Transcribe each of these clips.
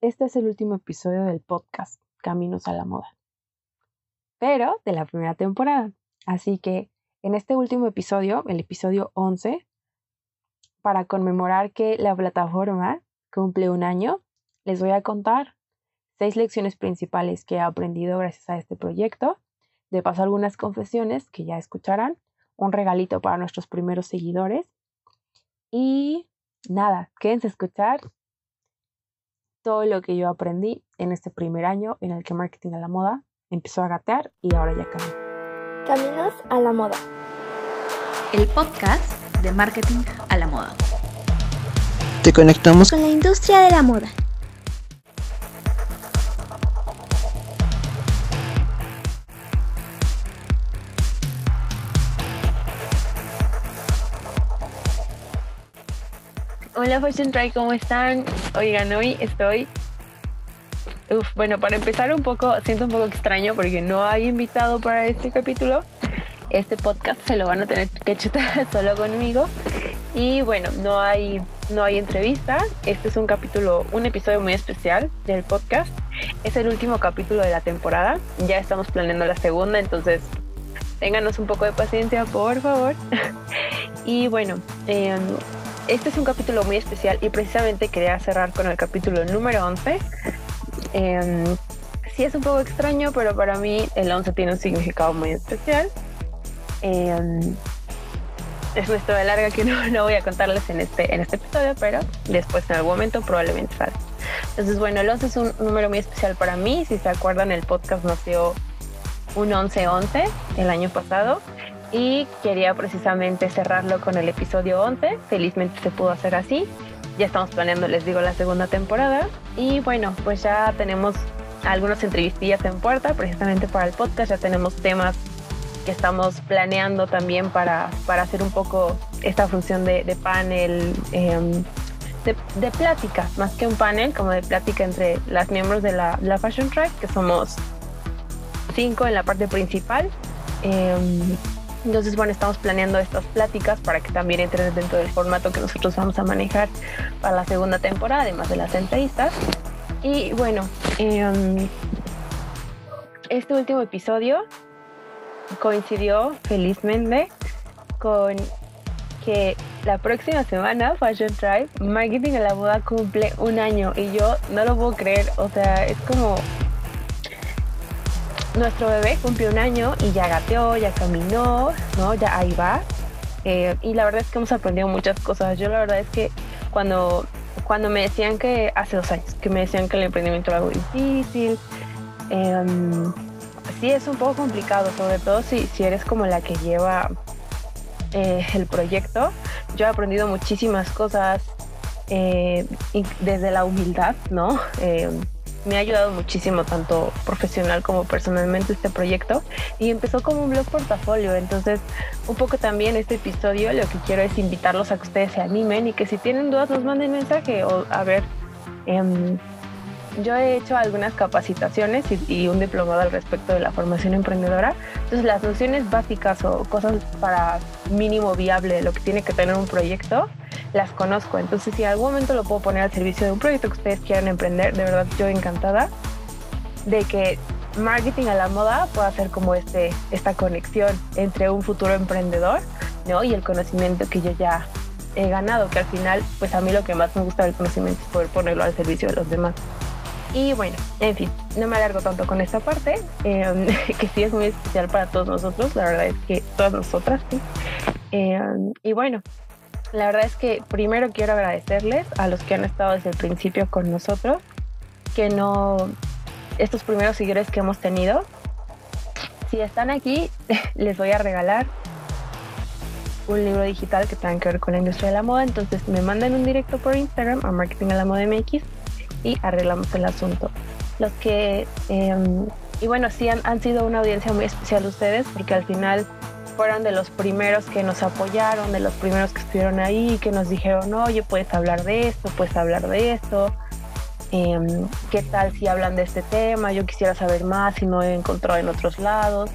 este es el último episodio del podcast Caminos a la Moda, pero de la primera temporada. Así que en este último episodio, el episodio 11, para conmemorar que la plataforma cumple un año, les voy a contar seis lecciones principales que he aprendido gracias a este proyecto, de paso algunas confesiones que ya escucharán, un regalito para nuestros primeros seguidores. Y nada, quédense a escuchar todo lo que yo aprendí en este primer año en el que marketing a la moda empezó a gatear y ahora ya camina. Caminos a la moda. El podcast de marketing a la moda. Te conectamos con la industria de la moda. Hola Fashion Try, ¿cómo están? Oigan, hoy estoy... Bueno, para empezar un poco, siento un poco extraño porque no hay invitado para este capítulo. Este podcast se lo van a tener que chutar solo conmigo. Y bueno, no hay, no hay entrevista. Este es un capítulo, un episodio muy especial del podcast. Es el último capítulo de la temporada. Ya estamos planeando la segunda, entonces ténganos un poco de paciencia, por favor. y bueno, eh, este es un capítulo muy especial y precisamente quería cerrar con el capítulo número 11. Em, sí es un poco extraño, pero para mí el 11 tiene un significado muy especial. Em, es una historia larga que no, voy a contarles en este, en este episodio, pero después en algún momento probablemente salga. Entonces, bueno, el 11 es un número muy especial para mí. Si se acuerdan, el podcast nació un 11-11 el año pasado y quería precisamente cerrarlo con el episodio 11. Felizmente se pudo hacer así. Ya estamos planeando, les digo, la segunda temporada. Y bueno, pues ya tenemos algunas entrevistillas en puerta precisamente para el podcast. Ya tenemos temas que estamos planeando también para, para hacer un poco esta función de, panel, em, de, plática, más que un panel, como de plática entre las miembros de la, la Fashion Track, que somos cinco en la parte principal. Em, entonces, bueno, estamos planeando estas pláticas para que también entren dentro del formato que nosotros vamos a manejar para la segunda temporada, además de las entrevistas. Y bueno, em, este último episodio coincidió felizmente con que la próxima semana Fashion Tribe Marketing a la Moda cumple un año y yo no lo puedo creer, o sea, es como nuestro bebé cumplió un año y ya gateó, ya caminó, ¿no? Ya ahí va. Eh, y la verdad es que hemos aprendido muchas cosas. Yo la verdad es que cuando, cuando me decían que, hace dos años, que me decían que el emprendimiento era algo difícil, em, sí es un poco complicado, sobre todo si, si eres como la que lleva eh, el proyecto. Yo he aprendido muchísimas cosas eh, desde la humildad, ¿no? Me ha ayudado muchísimo, tanto profesional como personalmente, este proyecto. Y empezó como un blog portafolio. Entonces, un poco también este episodio lo que quiero es invitarlos a que ustedes se animen y que si tienen dudas nos manden mensaje o a ver. Em, yo he hecho algunas capacitaciones y, un diplomado al respecto de la formación emprendedora. Entonces, las nociones básicas o cosas para mínimo viable de lo que tiene que tener un proyecto, las conozco. Entonces, si en algún momento lo puedo poner al servicio de un proyecto que ustedes quieran emprender, de verdad yo encantada de que marketing a la moda pueda ser como este, esta conexión entre un futuro emprendedor ¿no? y el conocimiento que yo ya he ganado, que al final, pues a mí lo que más me gusta del conocimiento es poder ponerlo al servicio de los demás. Y bueno, en fin, no me alargo tanto con esta parte, em, que sí es muy especial para todos nosotros, la verdad es que todas nosotras, sí. Em, y bueno, la verdad es que primero quiero agradecerles a los que han estado desde el principio con nosotros, que no, estos primeros seguidores que hemos tenido, si están aquí, les voy a regalar un libro digital que tenga que ver con la industria de la moda, entonces me mandan un directo por Instagram a Marketing a la Moda MX y arreglamos el asunto. Los que, em, y bueno, sí han, sido una audiencia muy especial ustedes porque al final fueron de los primeros que nos apoyaron, de los primeros que estuvieron ahí, que nos dijeron, oye, puedes hablar de esto, puedes hablar de esto. Em, ¿Qué tal si hablan de este tema? Yo quisiera saber más y no he encontrado en otros lados.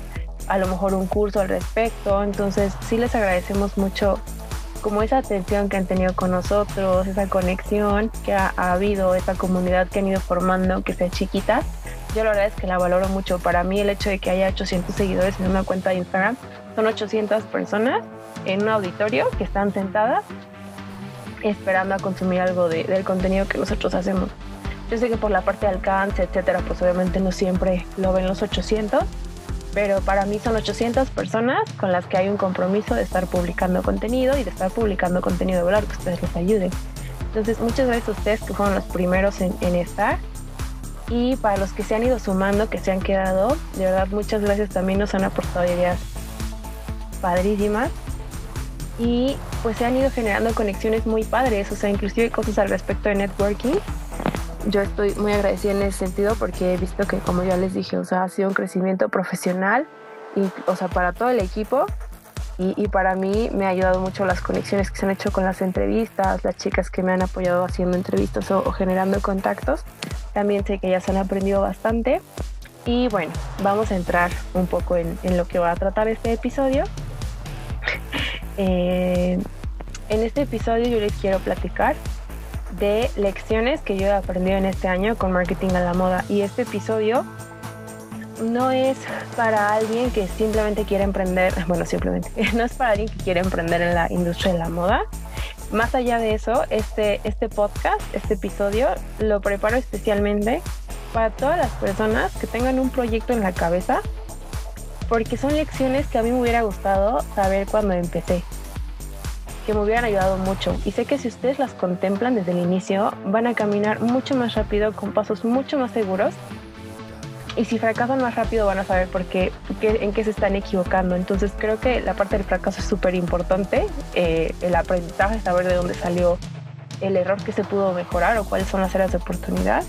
A lo mejor un curso al respecto. Entonces, sí les agradecemos mucho como esa atención que han tenido con nosotros, esa conexión que ha, habido, esa comunidad que han ido formando, que sea chiquita, yo la verdad es que la valoro mucho. Para mí el hecho de que haya 800 seguidores en una cuenta de Instagram son 800 personas en un auditorio que están sentadas esperando a consumir algo del contenido que nosotros hacemos. Yo sé que por la parte de alcance, etcétera, pues obviamente no siempre lo ven los 800, pero para mí son 800 personas con las que hay un compromiso de estar publicando contenido y de estar publicando contenido de valor que ustedes les ayuden. Entonces, muchas gracias a ustedes que fueron los primeros en, en estar. Y para los que se han ido sumando, que se han quedado, de verdad muchas gracias. También nos han aportado ideas padrísimas. Y pues se han ido generando conexiones muy padres, o sea, inclusive cosas al respecto de networking yo estoy muy agradecida en ese sentido porque he visto que, como ya les dije, o sea, ha sido un crecimiento profesional, y, o sea, para todo el equipo. Y, para mí me ha ayudado mucho las conexiones que se han hecho con las entrevistas, las chicas que me han apoyado haciendo entrevistas o, generando contactos. También sé que ya se han aprendido bastante. Y bueno, vamos a entrar un poco en, lo que va a tratar este episodio. Eh, en este episodio yo les quiero platicar de lecciones que yo he aprendido en este año con marketing a la moda. Y este episodio no es para alguien que simplemente quiere emprender, bueno, simplemente, no es para alguien que quiere emprender en la industria de la moda. Más allá de eso, este, este podcast, este episodio, lo preparo especialmente para todas las personas que tengan un proyecto en la cabeza, porque son lecciones que a mí me hubiera gustado saber cuando empecé que me hubieran ayudado mucho. Y sé que si ustedes las contemplan desde el inicio, van a caminar mucho más rápido, con pasos mucho más seguros. Y si fracasan más rápido, van a saber por qué, en qué se están equivocando. Entonces creo que la parte del fracaso es súper importante. Eh, el aprendizaje, saber de dónde salió el error que se pudo mejorar o cuáles son las áreas de oportunidad.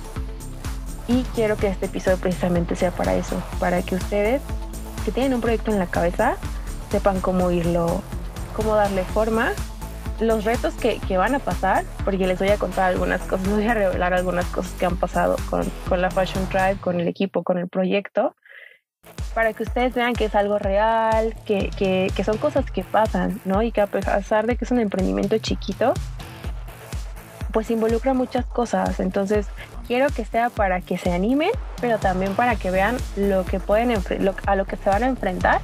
Y quiero que este episodio precisamente sea para eso, para que ustedes que tienen un proyecto en la cabeza sepan cómo irlo cómo darle forma, los retos que, que, van a pasar, porque les voy a contar algunas cosas, voy a revelar algunas cosas que han pasado con, con la Fashion Tribe, con el equipo, con el proyecto, para que ustedes vean que es algo real, que, que, que son cosas que pasan, ¿no? Y que a pesar de que es un emprendimiento chiquito, pues involucra muchas cosas. Entonces, quiero que sea para que se animen, pero también para que vean lo que pueden a lo que se van a enfrentar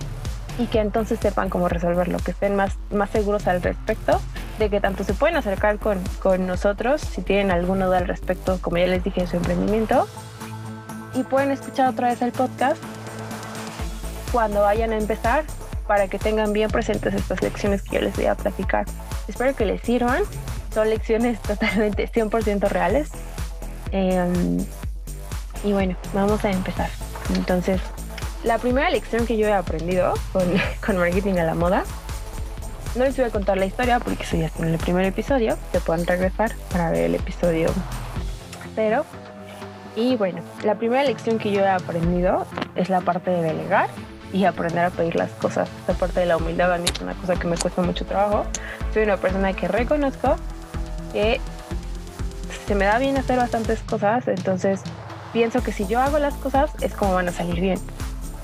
y que entonces sepan cómo resolverlo, que estén más, más seguros al respecto, de que tanto se pueden acercar con, con nosotros si tienen alguna duda al respecto, como ya les dije, de su emprendimiento, y pueden escuchar otra vez el podcast cuando vayan a empezar para que tengan bien presentes estas lecciones que yo les voy a platicar. Espero que les sirvan, son lecciones totalmente 100% reales. Em, y bueno, vamos a empezar. Entonces, la primera lección que yo he aprendido con, marketing a la moda, no les voy a contar la historia porque eso ya está en el primer episodio, se pueden regresar para ver el episodio cero. Y bueno, la primera lección que yo he aprendido es la parte de delegar y aprender a pedir las cosas. Esta parte de la humildad a mí es una cosa que me cuesta mucho trabajo. Soy una persona que reconozco que se me da bien hacer bastantes cosas, entonces pienso que si yo hago las cosas es como van a salir bien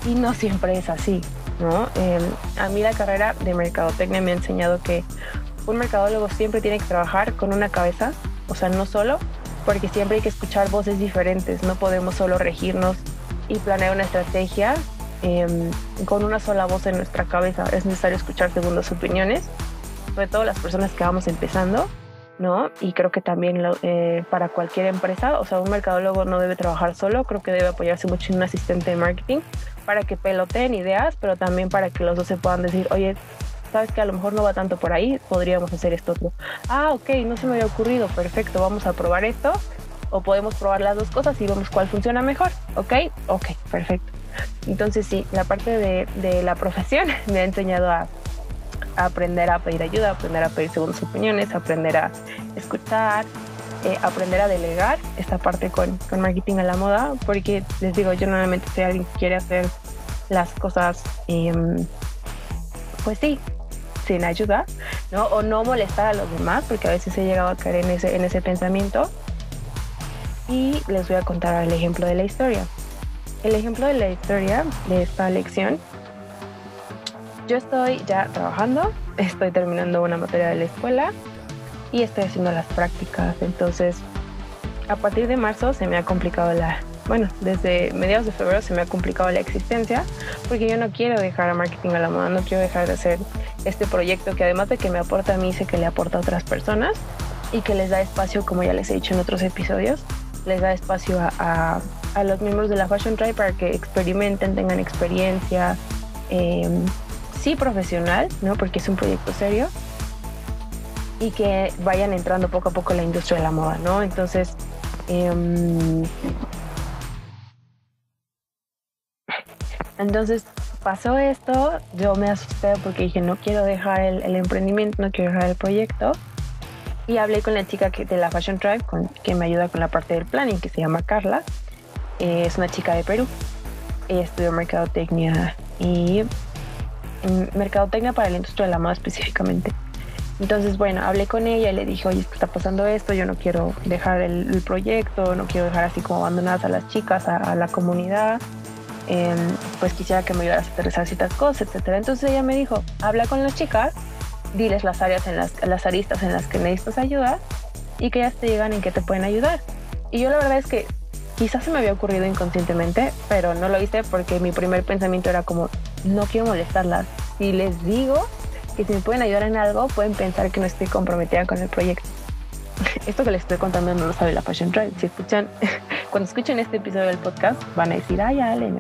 y no siempre es así, ¿no? Em, a mí la carrera de mercadotecnia me ha enseñado que un mercadólogo siempre tiene que trabajar con una cabeza, o sea, no solo, porque siempre hay que escuchar voces diferentes, no podemos solo regirnos y planear una estrategia em, con una sola voz en nuestra cabeza, es necesario escuchar segundas opiniones, sobre todo las personas que vamos empezando ¿no? Y creo que también eh, para cualquier empresa, o sea, un mercadólogo no debe trabajar solo, creo que debe apoyarse mucho en un asistente de marketing para que peloteen ideas, pero también para que los dos se puedan decir, oye, sabes que a lo mejor no va tanto por ahí, podríamos hacer esto otro. Ah, ok, no se me había ocurrido, perfecto, vamos a probar esto, o podemos probar las dos cosas y vemos cuál funciona mejor, ok, ok, perfecto. Entonces sí, la parte de, de la profesión me ha enseñado a aprender a pedir ayuda, aprender a pedir segundas opiniones, aprender a escuchar, eh, aprender a delegar esta parte con, con, marketing a la moda, porque les digo, yo normalmente soy alguien que quiere hacer las cosas, em, pues sí, sin ayuda, ¿no? O no molestar a los demás, porque a veces he llegado a caer en ese, en ese pensamiento. Y les voy a contar el ejemplo de la historia. El ejemplo de la historia de esta lección yo estoy ya trabajando, estoy terminando una materia de la escuela y estoy haciendo las prácticas. Entonces, a partir de marzo se me ha complicado la, bueno, desde mediados de febrero se me ha complicado la existencia porque yo no quiero dejar a marketing a la moda, no quiero dejar de hacer este proyecto que además de que me aporta a mí, sé que le aporta a otras personas y que les da espacio, como ya les he dicho en otros episodios, les da espacio a, los miembros de la Fashion Tribe para que experimenten, tengan experiencia, em, sí profesional, ¿no? Porque es un proyecto serio y que vayan entrando poco a poco en la industria de la moda, ¿no? Entonces, em, entonces pasó esto, yo me asusté porque dije no quiero dejar el, emprendimiento, no quiero dejar el proyecto y hablé con la chica que, de la Fashion Tribe con, que me ayuda con la parte del planning, que se llama Carla, eh, es una chica de Perú, ella estudió mercadotecnia y mercadotecnia para la industria de la moda específicamente. Entonces, bueno, hablé con ella y le dije, oye, está pasando esto, yo no quiero dejar el, proyecto, no quiero dejar así como abandonadas a las chicas, a, la comunidad, em, pues quisiera que me ayudaras a aterrizar ciertas cosas, etcétera. Entonces ella me dijo, habla con las chicas, diles las áreas en las, las aristas en las que necesitas ayuda y que ellas te digan en qué te pueden ayudar. Y yo la verdad es que quizás se me había ocurrido inconscientemente, pero no lo hice porque mi primer pensamiento era como, no quiero molestarlas. Si les digo que si me pueden ayudar en algo, pueden pensar que no estoy comprometida con el proyecto. Esto que les estoy contando no lo sabe la Fashion Tribe. Si escuchan, cuando escuchen este episodio del podcast, van a decir, ay, Ale,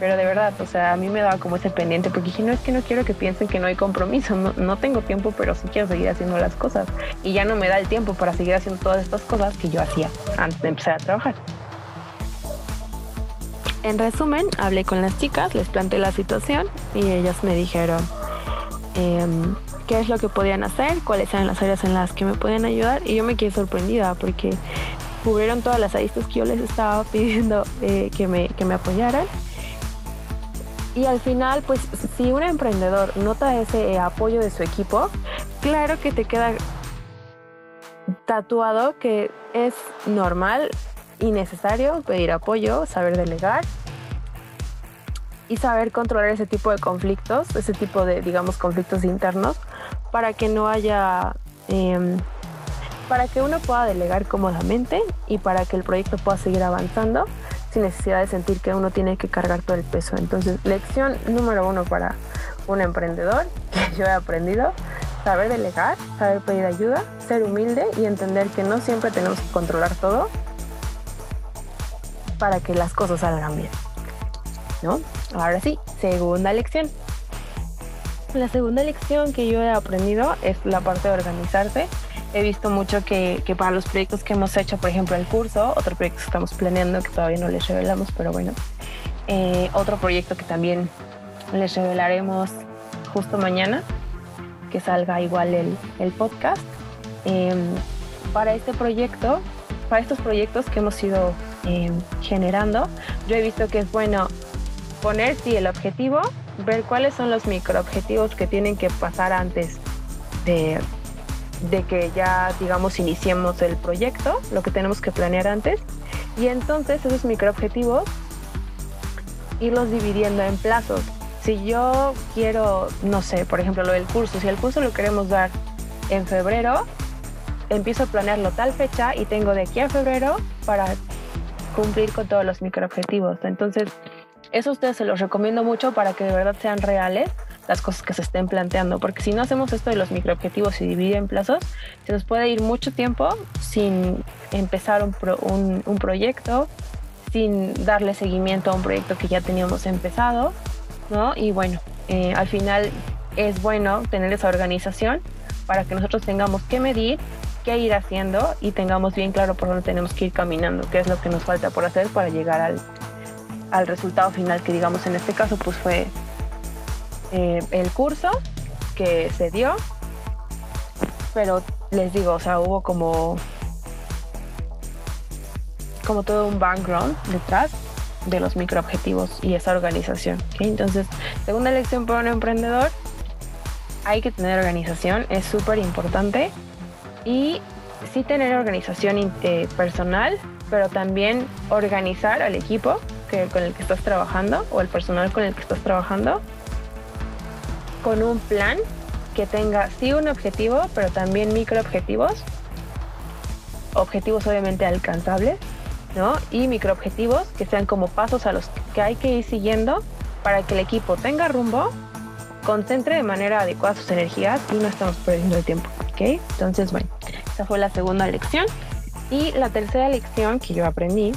pero de verdad, o sea, a mí me daba como ese pendiente porque dije, no es que no quiero que piensen que no hay compromiso, no, no, tengo tiempo, pero sí quiero seguir haciendo las cosas. Y ya no me da el tiempo para seguir haciendo todas estas cosas que yo hacía antes de empezar a trabajar. En resumen, hablé con las chicas, les planteé la situación y ellas me dijeron em, qué es lo que podían hacer, cuáles eran las áreas en las que me podían ayudar y yo me quedé sorprendida porque cubrieron todas las aristas que yo les estaba pidiendo eh, que, me, que me apoyaran. Y al final, pues si un emprendedor nota ese apoyo de su equipo, claro que te queda tatuado que es normal y pedir apoyo, saber delegar y saber controlar ese tipo de conflictos, ese tipo de, digamos, conflictos internos, para que no haya, em, para que uno pueda delegar cómodamente y para que el proyecto pueda seguir avanzando sin necesidad de sentir que uno tiene que cargar todo el peso. Entonces, lección número uno para un emprendedor que yo he aprendido, saber delegar, saber pedir ayuda, ser humilde y entender que no siempre tenemos que controlar todo para que las cosas salgan bien. ¿No? Ahora sí, segunda lección. La segunda lección que yo he aprendido es la parte de organizarse. He visto mucho que, para los proyectos que hemos hecho, por ejemplo el curso, otro proyecto que estamos planeando que todavía no les revelamos, pero bueno, eh, otro proyecto que también les revelaremos justo mañana, que salga igual el, el podcast. Em, para este proyecto, para estos proyectos que hemos ido eh, generando, yo he visto que es bueno poner sí el objetivo, ver cuáles son los microobjetivos que tienen que pasar antes de, de que ya, digamos, iniciemos el proyecto, lo que tenemos que planear antes, y entonces esos microobjetivos irlos dividiendo en plazos. Si yo quiero, no sé, por ejemplo, lo del curso, si el curso lo queremos dar en febrero, empiezo a planearlo tal fecha y tengo de aquí a febrero para cumplir con todos los microobjetivos. Entonces, eso a ustedes se los recomiendo mucho para que de verdad sean reales las cosas que se estén planteando, porque si no hacemos esto de los microobjetivos y dividir en plazos, se nos puede ir mucho tiempo sin empezar un, un, proyecto, sin darle seguimiento a un proyecto que ya teníamos empezado, ¿no? Y bueno, eh, al final es bueno tener esa organización para que nosotros tengamos que medir qué ir haciendo y tengamos bien claro por dónde tenemos que ir caminando, qué es lo que nos falta por hacer para llegar al, al resultado final, que digamos en este caso pues fue eh, el curso que se dio, pero les digo, o sea, hubo como, como todo un background detrás de los microobjetivos y esa organización. Entonces, segunda lección para un emprendedor, hay que tener organización, es súper importante y sí tener organización eh, personal, pero también organizar al equipo que, con el que estás trabajando o el personal con el que estás trabajando con un plan que tenga sí un objetivo, pero también micro objetivos. Obviamente alcanzables, ¿no? Y micro objetivos que sean como pasos a los que hay que ir siguiendo para que el equipo tenga rumbo, concentre de manera adecuada sus energías y no estamos perdiendo el tiempo, ¿ok? Entonces, bueno, esa fue la segunda lección. Y la tercera lección que yo aprendí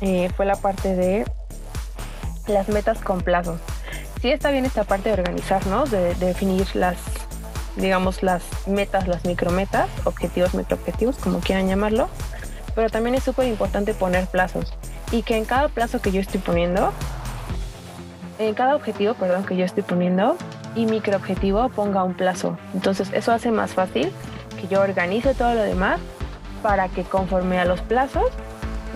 eh, fue la parte de las metas con plazos. Sí está bien esta parte de organizarnos, de, de definir las, digamos, las metas, las micrometas, objetivos, microobjetivos, como quieran llamarlo, pero también es súper importante poner plazos y que en cada plazo que yo estoy poniendo, en cada objetivo, perdón, que yo estoy poniendo y microobjetivo ponga un plazo. Entonces eso hace más fácil que yo organice todo lo demás para que conforme a los plazos,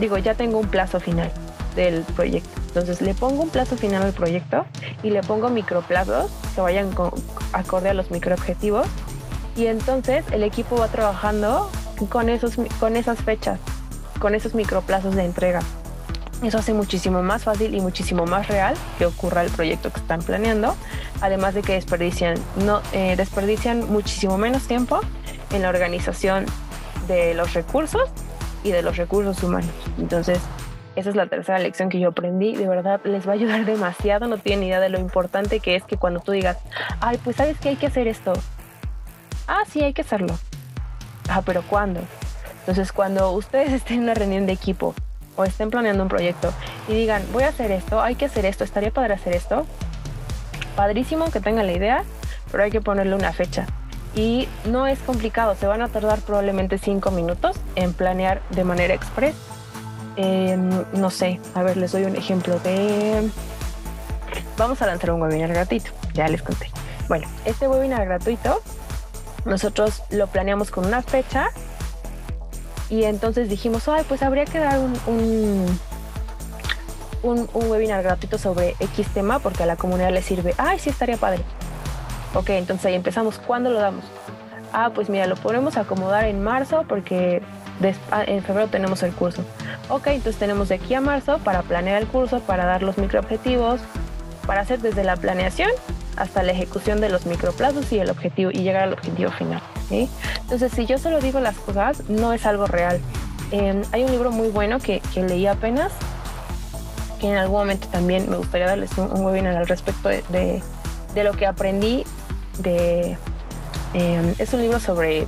digo, ya tengo un plazo final del proyecto. Entonces le pongo un plazo final al proyecto y le pongo microplazos que vayan acorde a los microobjetivos y entonces el equipo va trabajando con, esos, con esas fechas, con esos microplazos de entrega. Eso hace muchísimo más fácil y muchísimo más real que ocurra el proyecto que están planeando, además de que desperdician, no, eh, desperdician muchísimo menos tiempo en la organización de los recursos y de los recursos humanos. Entonces, esa es la tercera lección que yo aprendí. De verdad, les va a ayudar demasiado. No tienen idea de lo importante que es que cuando tú digas, ay, pues sabes que hay que hacer esto. Ah, sí, hay que hacerlo. Ah, pero ¿cuándo? Entonces, cuando ustedes estén en una reunión de equipo o estén planeando un proyecto y digan, voy a hacer esto, hay que hacer esto, estaría padre hacer esto, padrísimo que tengan la idea, pero hay que ponerle una fecha. Y no es complicado, se van a tardar probablemente cinco minutos en planear de manera express. Eh, no sé, a ver, les doy un ejemplo de... Vamos a lanzar un webinar gratuito, ya les conté. Bueno, este webinar gratuito nosotros lo planeamos con una fecha y entonces dijimos, ay, pues habría que dar un, un, un, webinar gratuito sobre X tema porque a la comunidad le sirve. Ay, sí, estaría padre. Ok, entonces ahí empezamos. ¿Cuándo lo damos? Ah, pues mira, lo podemos acomodar en marzo porque en febrero tenemos el curso. Ok, entonces tenemos de aquí a marzo para planear el curso, para dar los microobjetivos, para hacer desde la planeación hasta la ejecución de los microplazos y el objetivo y llegar al objetivo final. Entonces, si yo solo digo las cosas, no es algo real. Eh, hay un libro muy bueno que, que, leí apenas, que en algún momento también me gustaría darles un, webinar al respecto de, de, lo que aprendí. Eh, es un libro sobre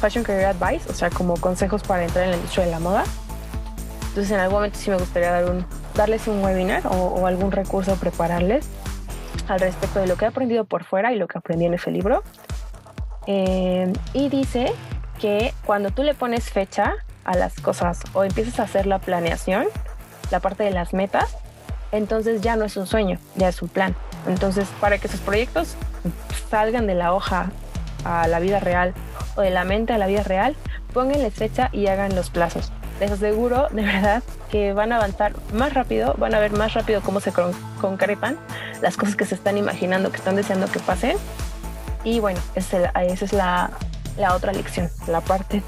Fashion Career Advice, o sea, como consejos para entrar en la industria de la moda. Entonces, en algún momento sí me gustaría dar un, darles un webinar o algún recurso, prepararles al respecto de lo que he aprendido por fuera y lo que aprendí en ese libro. Eh, y dice que cuando tú le pones fecha a las cosas o empiezas a hacer la planeación, la parte de las metas, entonces ya no es un sueño, ya es un plan. Entonces, para que esos proyectos salgan de la hoja a la vida real o de la mente a la vida real, pónganles fecha y hagan los plazos. Les aseguro, de verdad, que van a avanzar más rápido, van a ver más rápido cómo se concretan las cosas que se están imaginando, que están deseando que pasen. Y bueno, esa es la, la otra lección, la parte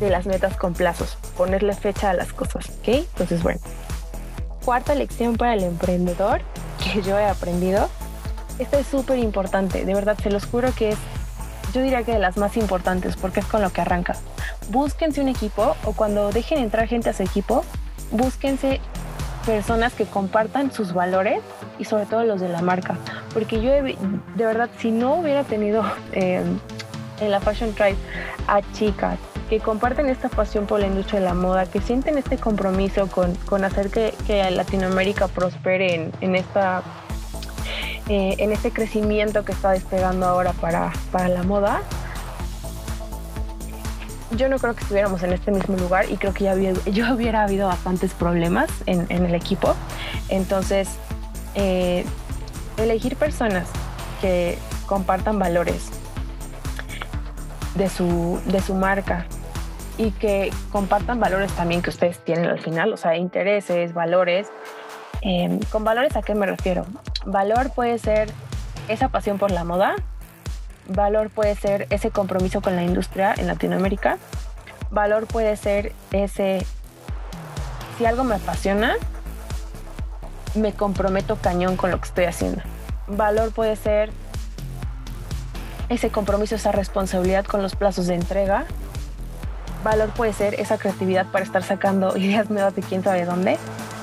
de las metas con plazos, ponerle fecha a las cosas, ¿ok? Entonces, bueno. Cuarta lección para el emprendedor que yo he aprendido. Esta es súper importante, de verdad, se los juro que es, yo diría que de las más importantes, porque es con lo que arrancas. Búsquense un equipo o cuando dejen entrar gente a su equipo, búsquense personas que compartan sus valores y sobre todo los de la marca. Porque yo de verdad, si no hubiera tenido eh, en la Fashion Tribe a chicas que comparten esta pasión por la industria de la moda, que sienten este compromiso con, con hacer que, que, Latinoamérica prospere en, en esta eh, en este crecimiento que está despegando ahora para, para la moda, yo no creo que estuviéramos en este mismo lugar y creo que ya yo hubiera habido bastantes problemas en, en el equipo. Entonces, eh, elegir personas que compartan valores de su, de su marca y que compartan valores también que ustedes tienen al final, o sea, intereses, valores. Eh, ¿Con valores a qué me refiero? Valor puede ser esa pasión por la moda, Valor puede ser ese compromiso con la industria en Latinoamérica. Valor puede ser ese, si algo me apasiona, me comprometo cañón con lo que estoy haciendo. valor puede ser ese compromiso, esa responsabilidad con los plazos de entrega. Valor puede ser esa creatividad para estar sacando ideas nuevas de quién sabe dónde.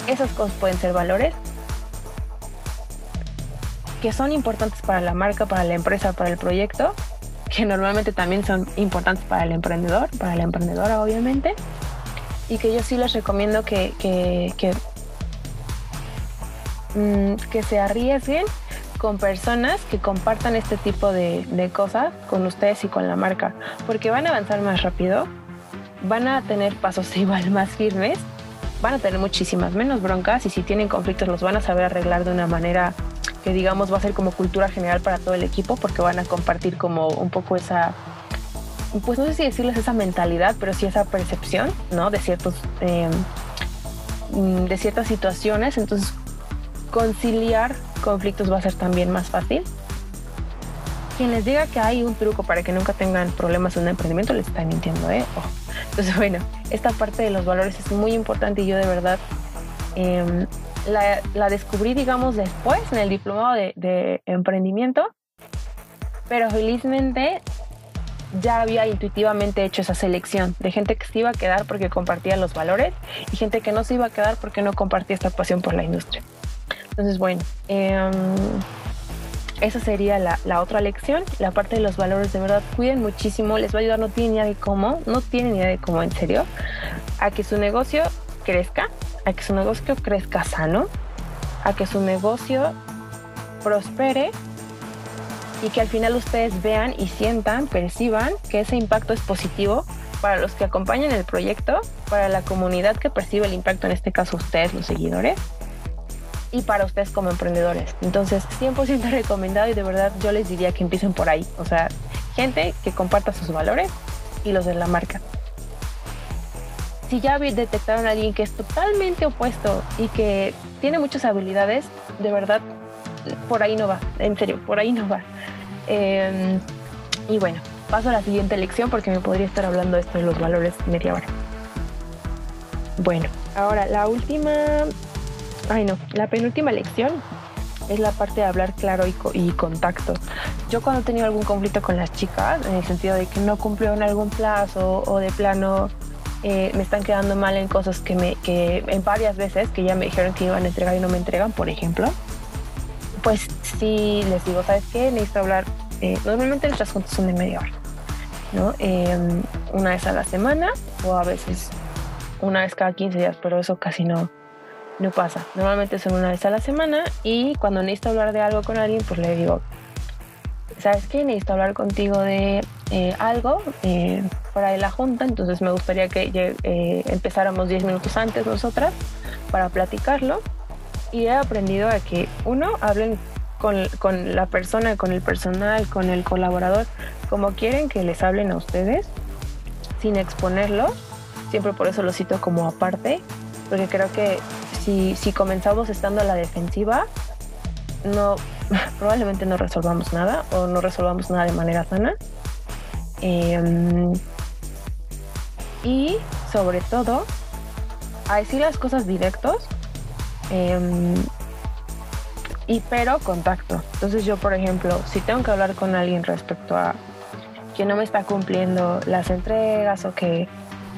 Esas cosas pueden ser valores que son importantes para la marca, para la empresa, para el proyecto, que normalmente también son importantes para el emprendedor, para la emprendedora obviamente, y que yo sí les recomiendo que, que, que, mm, que se arriesguen con personas que compartan este tipo de, de, cosas con ustedes y con la marca, porque van a avanzar más rápido, van a tener pasos igual más firmes, van a tener muchísimas menos broncas y si tienen conflictos los van a saber arreglar de una manera que digamos va a ser como cultura general para todo el equipo porque van a compartir como un poco esa pues no sé si decirles esa mentalidad, pero sí esa percepción, ¿no? De ciertos, eh, de ciertas situaciones. Entonces, conciliar conflictos va a ser también más fácil. Quien les diga que hay un truco para que nunca tengan problemas en un emprendimiento, les está mintiendo, ¿eh? Oh. Entonces, bueno, esta parte de los valores es muy importante y yo de verdad eh, la, descubrí, digamos, después en el diplomado de, emprendimiento, pero felizmente ya había intuitivamente hecho esa selección de gente que se iba a quedar porque compartía los valores y gente que no se iba a quedar porque no compartía esta pasión por la industria. Entonces, bueno, eh, esa sería la, la, otra lección, la parte de los valores, de verdad, cuiden muchísimo, les va a ayudar, no tienen idea de cómo, no tienen idea de cómo, en serio, a que su negocio crezca, a que su negocio crezca sano, a que su negocio prospere y que al final ustedes vean y sientan, perciban que ese impacto es positivo para los que acompañan el proyecto, para la comunidad que percibe el impacto, en este caso ustedes, los seguidores, y para ustedes como emprendedores. Entonces, 100% recomendado y de verdad yo les diría que empiecen por ahí. O sea, gente que comparta sus valores y los de la marca. Si ya detectaron a alguien que es totalmente opuesto y que tiene muchas habilidades, de verdad, por ahí no va. En serio, por ahí no va. Eh, y bueno, paso a la siguiente lección porque me podría estar hablando esto de los valores media hora. Bueno, ahora la última ay no, la penúltima lección es la parte de hablar claro y, co y, contacto. Yo cuando he tenido algún conflicto con las chicas, en el sentido de que no cumplieron algún plazo o de plano eh, me están quedando mal en cosas que, me, que en varias veces que ya me dijeron que iban a entregar y no me entregan, por ejemplo, pues sí les digo, ¿sabes qué? Necesito hablar, eh, normalmente nuestras juntas son de media hora, ¿no? Eh, una vez a la semana o a veces una vez cada 15 días, pero eso casi no, no pasa. Normalmente son una vez a la semana y cuando necesito hablar de algo con alguien, pues le digo, ¿sabes qué? Necesito hablar contigo de eh, algo eh, fuera de la junta, entonces me gustaría que eh, empezáramos 10 minutos antes nosotras para platicarlo. Y he aprendido a que uno, hablen con, con la persona, con el personal, con el colaborador, como quieren que les hablen a ustedes, sin exponerlo. Siempre por eso lo cito como aparte, porque creo que si, si comenzamos estando a la defensiva, no, probablemente no resolvamos nada o no resolvamos nada de manera sana. Eh, y sobre todo, a decir las cosas directos, eh, y pero contacto. Entonces yo, por ejemplo, si tengo que hablar con alguien respecto a que no me está cumpliendo las entregas o que,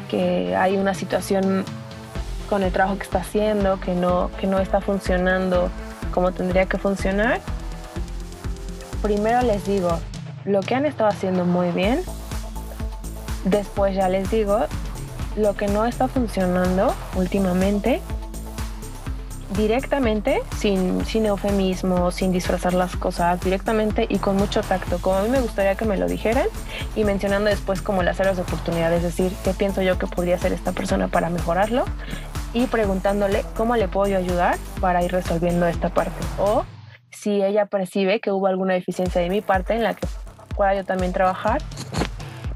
que hay una situación con el trabajo que está haciendo, que no, que no está funcionando como tendría que funcionar, primero les digo lo que han estado haciendo muy bien, después ya les digo lo que no está funcionando últimamente. Directamente, sin, sin eufemismo, sin disfrazar las cosas, directamente y con mucho tacto, como a mí me gustaría que me lo dijeran y mencionando después como las áreas de oportunidad, es decir, qué pienso yo que podría hacer esta persona para mejorarlo y preguntándole cómo le puedo ayudar para ir resolviendo esta parte o si ella percibe que hubo alguna deficiencia de mi parte en la que pueda yo también trabajar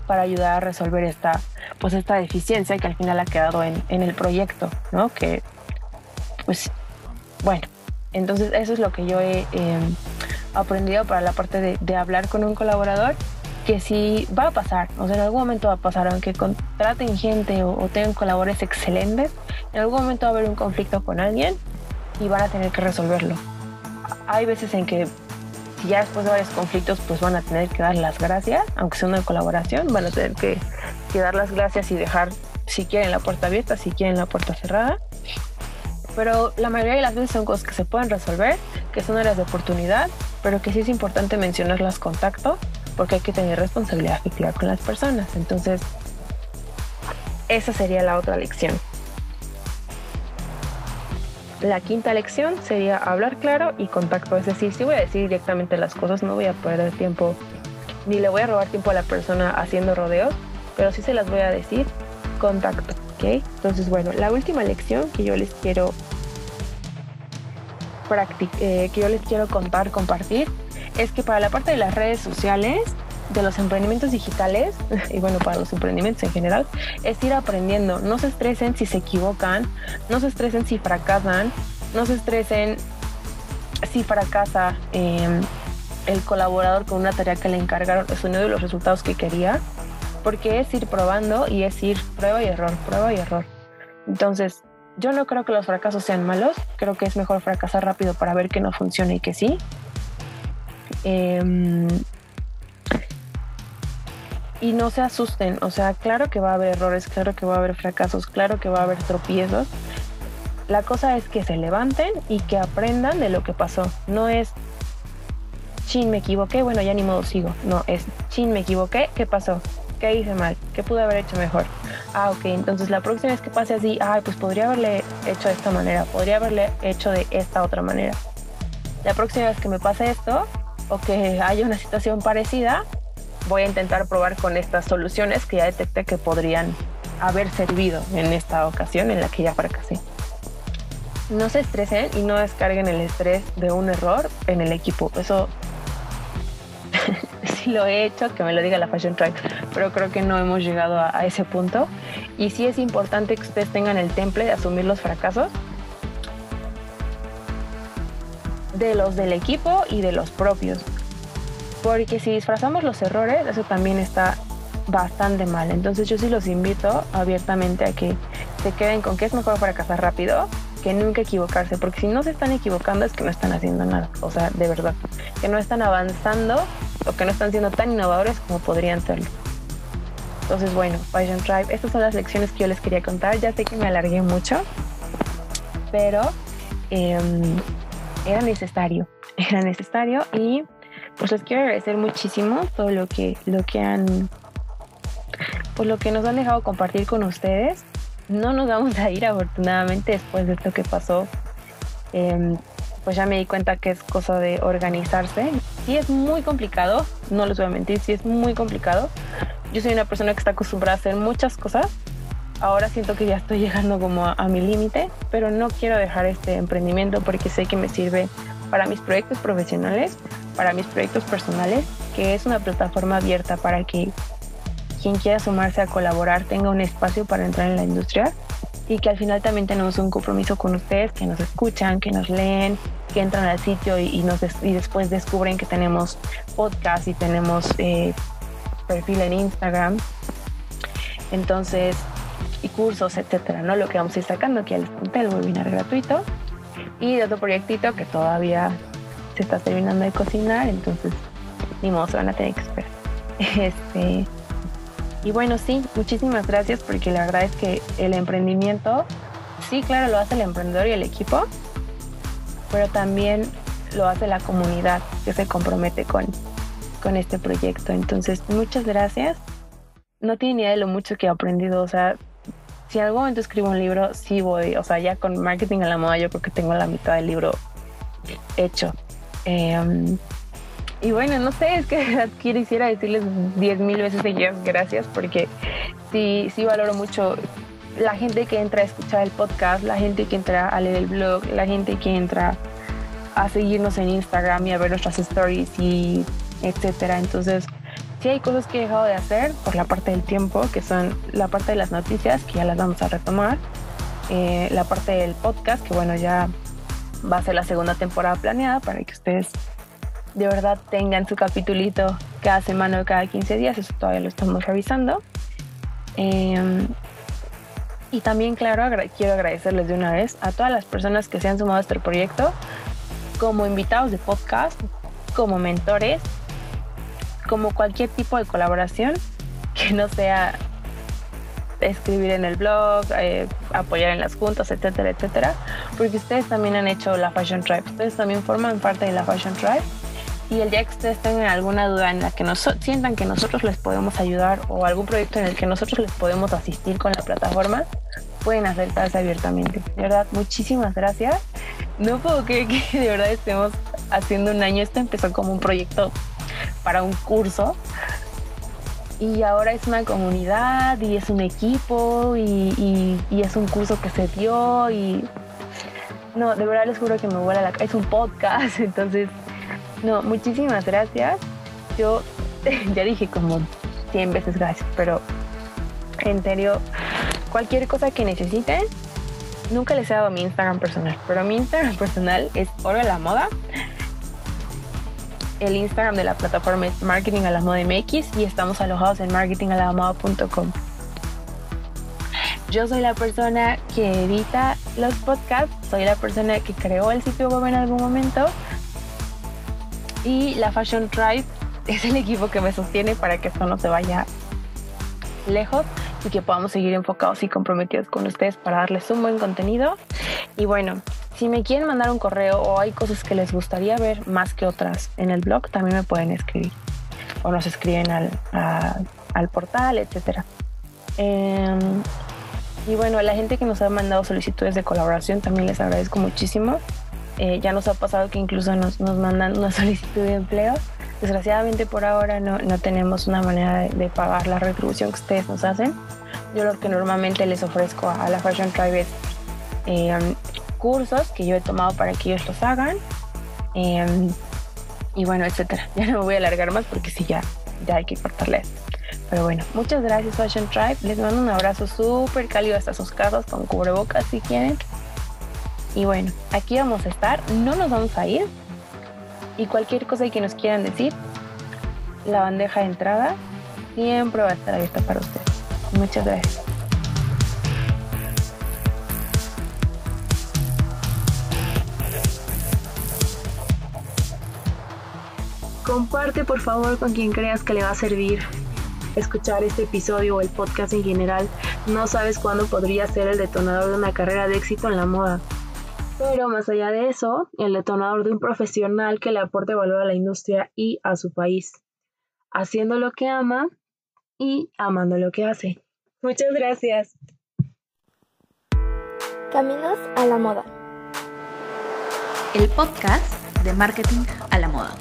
para ayudar a resolver esta pues esta deficiencia que al final ha quedado en, en el proyecto, ¿no? Que pues bueno, entonces eso es lo que yo he eh, aprendido para la parte de, de, hablar con un colaborador, que si va a pasar, o sea, en algún momento va a pasar, aunque contraten gente o, o tengan colaboradores excelentes, en algún momento va a haber un conflicto con alguien y van a tener que resolverlo. Hay veces en que si ya después de varios conflictos, pues van a tener que dar las gracias, aunque sea una colaboración, van a tener que, que dar las gracias y dejar, si quieren, la puerta abierta, si quieren, la puerta cerrada. Pero la mayoría de las veces son cosas que se pueden resolver, que son áreas de oportunidad, pero que sí es importante mencionarlas con tacto, porque hay que tener responsabilidad afectiva con las personas. Entonces, esa sería la otra lección. La quinta lección sería hablar claro y contacto. Es decir, si voy a decir directamente las cosas, no voy a perder tiempo ni le voy a robar tiempo a la persona haciendo rodeos, pero sí se las voy a decir contacto. ¿ok? Entonces, bueno, la última lección que yo les quiero eh, que yo les quiero contar, compartir, es que para la parte de las redes sociales, de los emprendimientos digitales, y bueno, para los emprendimientos en general, es ir aprendiendo. No se estresen si se equivocan, no se estresen si fracasan, no se estresen si fracasa em, el colaborador con una tarea que le encargaron, es uno de los resultados que quería, porque es ir probando y es ir prueba y error, prueba y error. Entonces, yo no creo que los fracasos sean malos, creo que es mejor fracasar rápido para ver que no funciona y que sí. Em, y no se asusten, o sea, claro que va a haber errores, claro que va a haber fracasos, claro que va a haber tropiezos. La cosa es que se levanten y que aprendan de lo que pasó. No es, chin, me equivoqué, bueno, ya ni modo sigo. No, es, chin, me equivoqué, ¿qué pasó? ¿Qué hice mal? ¿Qué pude haber hecho mejor? Ah, ok, entonces la próxima vez que pase así, ah, pues podría haberle hecho de esta manera, podría haberle hecho de esta otra manera. La próxima vez que me pase esto, o que haya una situación parecida, voy a intentar probar con estas soluciones que ya detecté que podrían haber servido en esta ocasión en la que ya fracasé. No se estresen y no descarguen el estrés de un error en el equipo. Eso sí lo he hecho, que me lo diga la Fashion Track, pero creo que no hemos llegado a, a ese punto. Y sí es importante que ustedes tengan el temple de asumir los fracasos de los del equipo y de los propios porque si disfrazamos los errores, eso también está bastante mal. Entonces yo sí los invito abiertamente a que se queden con que es mejor fracasar rápido que nunca equivocarse, porque si no se están equivocando es que no están haciendo nada, o sea, de verdad, que no están avanzando o que no están siendo tan innovadores como podrían serlo. Entonces, bueno, Tribe, estas son las lecciones que yo les quería contar. Ya sé que me alargué mucho, pero em, era necesario, era necesario y pues les quiero agradecer muchísimo todo lo que, lo que han, pues lo que nos han dejado compartir con ustedes. No nos vamos a ir afortunadamente después de esto que pasó. Em, pues ya me di cuenta que es cosa de organizarse. Sí es muy complicado, no les voy a mentir, sí es muy complicado. Yo soy una persona que está acostumbrada a hacer muchas cosas. Ahora siento que ya estoy llegando como a mi límite, pero no quiero dejar este emprendimiento porque sé que me sirve para mis proyectos profesionales, para mis proyectos personales, que es una plataforma abierta para que quien quiera sumarse a colaborar tenga un espacio para entrar en la industria y que al final también tenemos un compromiso con ustedes que nos escuchan, que nos leen, que entran al sitio y, después descubren que tenemos podcast y tenemos eh, perfil en Instagram. Entonces, y cursos, etcétera, ¿no? Lo que vamos a ir sacando, que ya les conté, el webinar gratuito. Y de otro proyectito que todavía se está terminando de cocinar, entonces ni modo, se van a tener que esperar. Este, y bueno, sí, muchísimas gracias porque la verdad es que el emprendimiento, sí, claro, lo hace el emprendedor y el equipo, pero también lo hace la comunidad que se compromete con, con este proyecto. Entonces, muchas gracias. No tiene ni idea de lo mucho que he aprendido. O sea, si en algún momento escribo un libro, sí voy. O sea, ya con marketing a la moda, yo creo que tengo la mitad del libro hecho. Em, y bueno, no sé, es que quisiera decirles diez mil veces seguidas gracias porque sí, sí valoro mucho la gente que entra a escuchar el podcast, la gente que entra a leer el blog, la gente que entra a seguirnos en Instagram y a ver nuestras stories y etcétera. Entonces, sí hay cosas que he dejado de hacer por la parte del tiempo, que son la parte de las noticias, que ya las vamos a retomar, eh, la parte del podcast, que bueno, ya va a ser la segunda temporada planeada para que ustedes de verdad tengan su capitulito cada semana o cada 15 días, eso todavía lo estamos revisando. Em, y también, claro, quiero agradecerles de una vez a todas las personas que se han sumado a este proyecto como invitados de podcast como mentores, como cualquier tipo de colaboración que no sea escribir en el blog, eh, apoyar en las juntas, etcétera, etcétera, porque ustedes también han hecho la Fashion Tribe, ustedes también forman parte de la Fashion Tribe y el día que ustedes tengan alguna duda en la que nos sientan que nosotros les podemos ayudar o algún proyecto en el que nosotros les podemos asistir con la plataforma, pueden acercarse abiertamente. De verdad, muchísimas gracias. No puedo creer que de verdad estemos haciendo un año. Esto empezó como un proyecto para un curso y ahora es una comunidad y es un equipo y, es un curso que se dio y no, de verdad les juro que me vuela la es un podcast, entonces no, muchísimas gracias. Yo ya dije como 100 veces gracias, pero en serio, cualquier cosa que necesiten, nunca les he dado mi Instagram personal, pero mi Instagram personal es Oro de la Moda. El Instagram de la plataforma es Marketing MX y estamos alojados en marketingalamoda.com. Yo soy la persona que edita los podcasts, soy la persona que creó el sitio web en algún momento y la Fashion Tribe es el equipo que me sostiene para que esto no se vaya lejos y que podamos seguir enfocados y comprometidos con ustedes para darles un buen contenido. Y bueno, si me quieren mandar un correo o hay cosas que les gustaría ver más que otras en el blog, también me pueden escribir o nos escriben al, al portal, etcétera. Em, y bueno, a la gente que nos ha mandado solicitudes de colaboración también les agradezco muchísimo. Eh, ya nos ha pasado que incluso nos, nos, mandan una solicitud de empleo. Desgraciadamente por ahora no, no tenemos una manera de, pagar la retribución que ustedes nos hacen. Yo lo que normalmente les ofrezco a, la Fashion Tribe es eh, cursos que yo he tomado para que ellos los hagan. Eh, y bueno, etcétera. Ya no me voy a alargar más porque sí, ya, ya hay que cortarle Pero bueno, muchas gracias Fashion Tribe. Les mando un abrazo súper cálido hasta sus casas con cubrebocas si quieren. Y bueno, aquí vamos a estar, no nos vamos a ir. Y cualquier cosa que nos quieran decir, la bandeja de entrada siempre va a estar abierta para ustedes. Muchas gracias. Comparte por favor con quien creas que le va a servir escuchar este episodio o el podcast en general. No sabes cuándo podría ser el detonador de una carrera de éxito en la moda. Pero más allá de eso, el detonador de un profesional que le aporte valor a la industria y a su país, haciendo lo que ama y amando lo que hace. Muchas gracias. Caminos a la moda. El podcast de marketing a la moda.